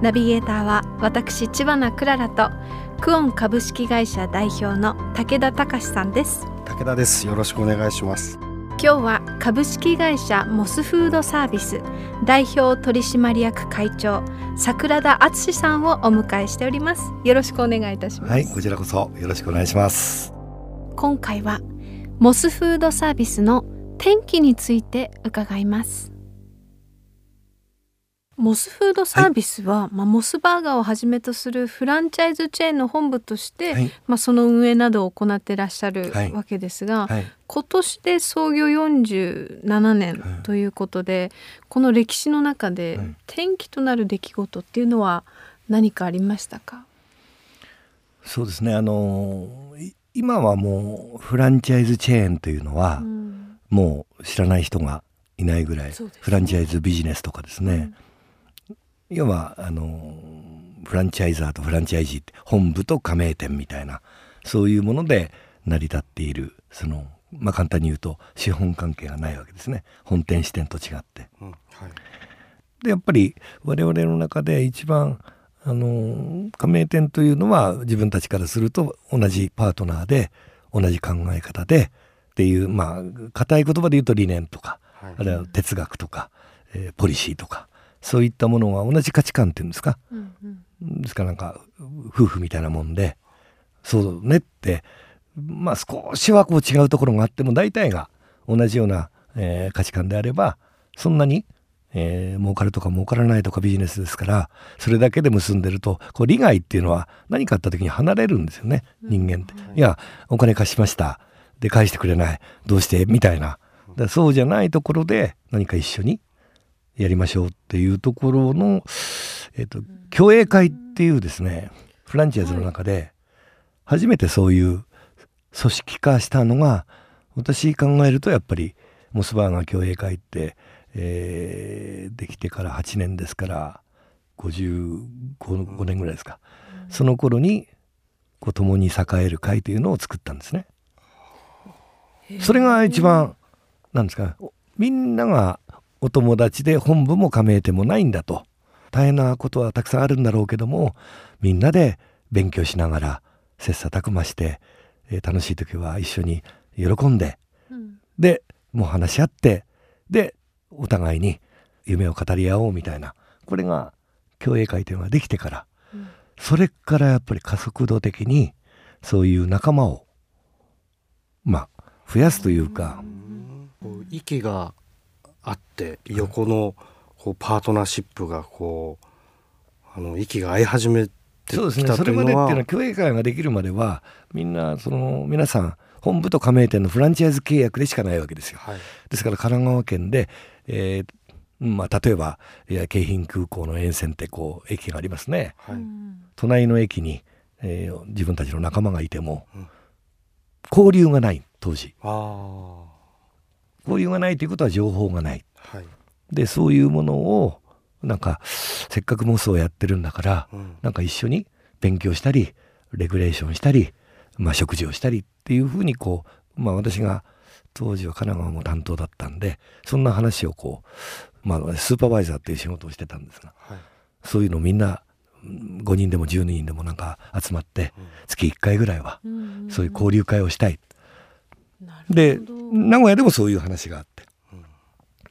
ナビゲーターは私千葉なクララとクオン株式会社代表の武田隆さんです。武田です。よろしくお願いします。今日は株式会社モスフードサービス代表取締役会長桜田敦さんをお迎えしております。よろしくお願いいたします。はいこちらこそよろしくお願いします。今回はモスフードサービスの天気について伺いますモスフードサービスは、はい、まあ、モスバーガーをはじめとするフランチャイズチェーンの本部として、はい、まあ、その運営などを行っていらっしゃるわけですが、はい、今年で創業47年ということで、この歴史の中で転機となる出来事っていうのは何かありましたか？そうですね。あの今はもうフランチャイズチェーンというのは、うん、もう知らない人がいないぐらい、フランチャイズビジネスとかですね、うん要はあのフランチャイザーとフランチャイジーって本部と加盟店みたいなそういうもので成り立っているそのまあ簡単に言うと資本関係がないわけですね。本店支店と違って。うんはい、でやっぱり我々の中で一番あの加盟店というのは自分たちからすると同じパートナーで同じ考え方でっていうまあ硬い言葉で言うと理念とか、はい、あるいは哲学とか、えー、ポリシーとかそういったものが同じ価値観っていうんですか、うんうん、ですからなんか夫婦みたいなもんでそうねってまあ少しはこう違うところがあっても大体が同じような、えー、価値観であればそんなに、えー、儲かるとか儲からないとかビジネスですからそれだけで結んでるとこう利害っていうのは何かあった時に離れるんですよね人間って。い。やお金貸しました。で返してくれない。どうして？みたいな。そうじゃないところで何か一緒にやりましょうっていうところの、えっと、共栄会っていうですねフランチャイズの中で初めてそういう組織化したのが私考えるとやっぱりモスバーガー共栄会って、えー、できてから8年ですから55年ぐらいですか、その頃にこう共に栄える会というのを作ったんですね。それが一番なんですかみんながお友達で本部も加盟店もないんだと。大変なことはたくさんあるんだろうけどもみんなで勉強しながら切磋琢磨して、えー、楽しい時は一緒に喜んで、うん、でもう話し合ってでお互いに夢を語り合おうみたいなこれが共栄会というのができてから、うん、それからやっぱり加速度的にそういう仲間をまあ増やすというか。息があって横のこうパートナーシップがこうあの息が合い始めてそうですねそれまでっていうのは協議会ができるまではみんなその皆さん本部と加盟店のフランチャイズ契約でしかないわけですよ。はい、ですから神奈川県で、えーまあ、例えばいや京浜空港の沿線ってこう駅がありますね。はい、隣の駅に、えー、自分たちの仲間がいても、うん、交流がない当時。あ交流がないということは情報がない。はい、でそういうものをなんかせっかくモスをやってるんだから、うん、なんか一緒に勉強したりレギュレーションしたり、まあ、食事をしたりっていうふうにこう、まあ、私が当時は神奈川も担当だったんでそんな話をこう、まあ、スーパーバイザーっていう仕事をしてたんですが、はい、そういうのみんな5人でも12人でもなんか集まって、月1回ぐらいはそういう交流会をしたい。で名古屋でもそういう話があって、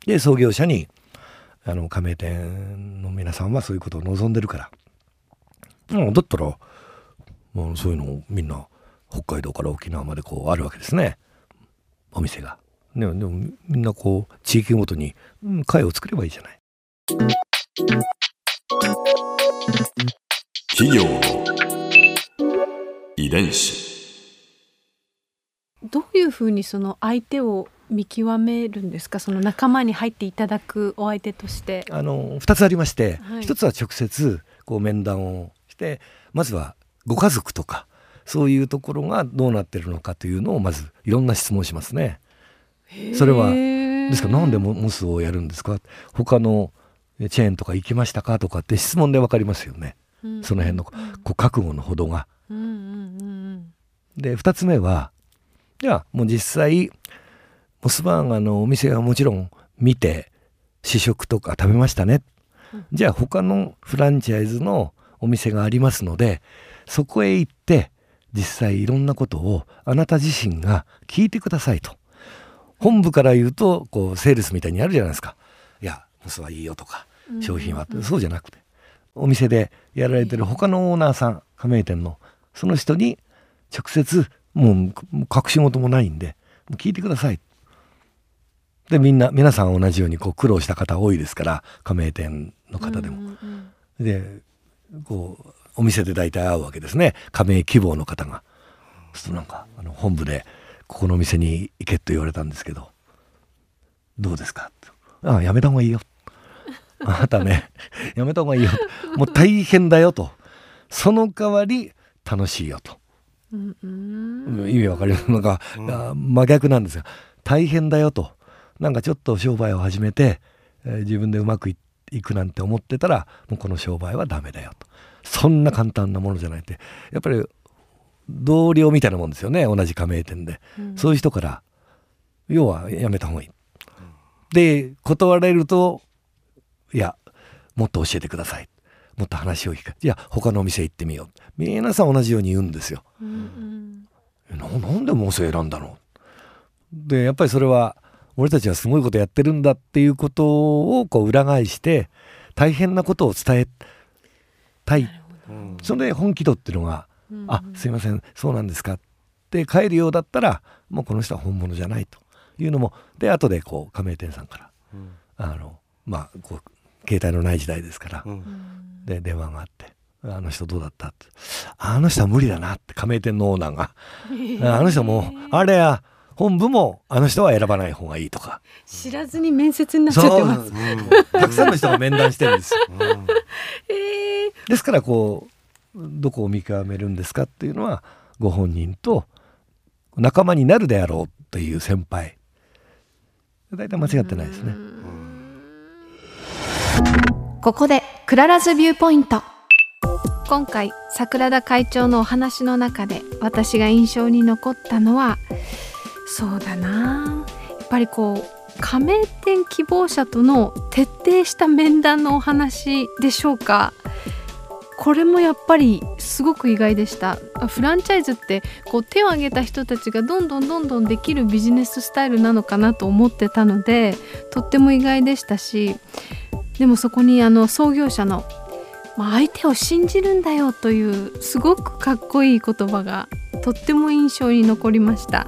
で創業者にあの加盟店の皆さんはそういうことを望んでるから、うん、だったら、まあ、そういうのみんな北海道から沖縄までこうあるわけですね。お店が。でもでもみんなこう地域ごとに、うん、会を作ればいいじゃない。企業遺伝子どういうふうにその相手を見極めるんですか？その仲間に入っていただくお相手として。あの2つありまして、はい、1つは直接こう面談をしてまずはご家族とかそういうところがどうなってるのかというのをまずいろんな質問しますね。それはですか？らなんでモスをやるんですか？他のチェーンとか行きましたか？とかって質問で分かりますよね、うん、その辺のこう覚悟のほどが。で2つ目はではもう実際モスバーガーのお店はもちろん見て試食とか食べましたね、うん、じゃあ他のフランチャイズのお店がありますのでそこへ行って実際いろんなことをあなた自身が聞いてくださいと。本部から言うとこうセールスみたいにあるじゃないですか。いやモスはいいよとか商品は、うんうん、そうじゃなくて。お店でやられてる他のオーナーさん加盟店のその人に直接もう隠し事もないんで聞いてください。でみんな皆さん同じようにこう苦労した方多いですから加盟店の方でも。うんうんうん、でこうお店で大体会うわけですね。加盟希望の方が。そうなんかあの本部で「ここのお店に行け」と言われたんですけど「どうですか?」ああやめた方がいいよ」あなたね。やめた方がいいよ。もう大変だよと。その代わり楽しいよと、うんうん、意味わかります。なんか、うん、真逆なんですが大変だよと。なんかちょっと商売を始めて、えー、自分でうまくいくなんて思ってたらもうこの商売はダメだよと。そんな簡単なものじゃないって。やっぱり同僚みたいなもんですよね。同じ加盟店で、うん、そういう人から要はやめた方がいい。で断られるといやもっと教えてくださいもっと話を聞く。いや他のお店行ってみよう。皆さん同じように言うんですよ。うんうん、ななんでモス選んだの？でやっぱりそれは俺たちはすごいことやってるんだっていうことをこう裏返して大変なことを伝えたい。それで本気度っていうのが「うんうん、あすいませんそうなんですか」って帰るようだったらもうこの人は本物じゃないというのもで後でこう加盟店さんから、うん、あのまあこう携帯のない時代ですから、うん、で電話があって「あの人どうだった?」って「あの人は無理だな」って加盟店のオーナーが「あの人もあれや本部もあの人は選ばない方がいいとか。知らずに面接になっちゃってます、う。ん、たくさんの人が面談してるんですよ、うん、ですからこうどこを見極めるんですかっていうのはご本人と仲間になるであろうという先輩。大体間違ってないですね。ここでクララ's viewpoint。今回桜田会長のお話の中で私が印象に残ったのはそうだな。やっぱりこう加盟店希望者との徹底した面談のお話でしょうか。これもやっぱりすごく意外でした。フランチャイズってこう手を挙げた人たちがどんどんどんどんできるビジネススタイルなのかなと思ってたのでとっても意外でしたしでもそこにあの創業者の、まあ、相手を信じるんだよというすごくかっこいい言葉がとっても印象に残りました。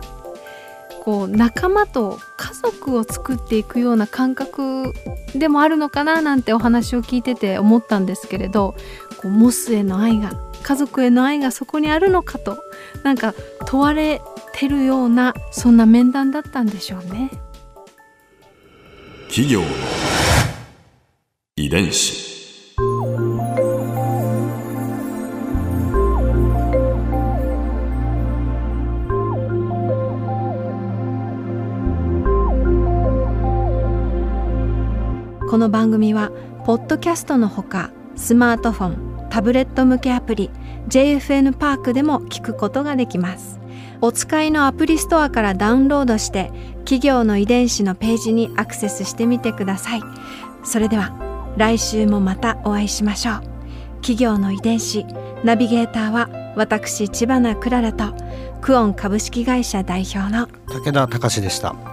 こう仲間と家族を作っていくような感覚でもあるのかななんてお話を聞いてて思ったんですけれどこうモスへの愛が家族への愛がそこにあるのかとなんか問われてるようなそんな面談だったんでしょうね。企業伝子。この番組はポッドキャストのほかスマートフォンタブレット向けアプリ JFN パークでも聞くことができます。お使いのアプリストアからダウンロードして企業の遺伝子のページにアクセスしてみてください。それでは来週もまたお会いしましょう。企業の遺伝子ナビゲーターは私千葉なクララとクオン株式会社代表の武田隆でした。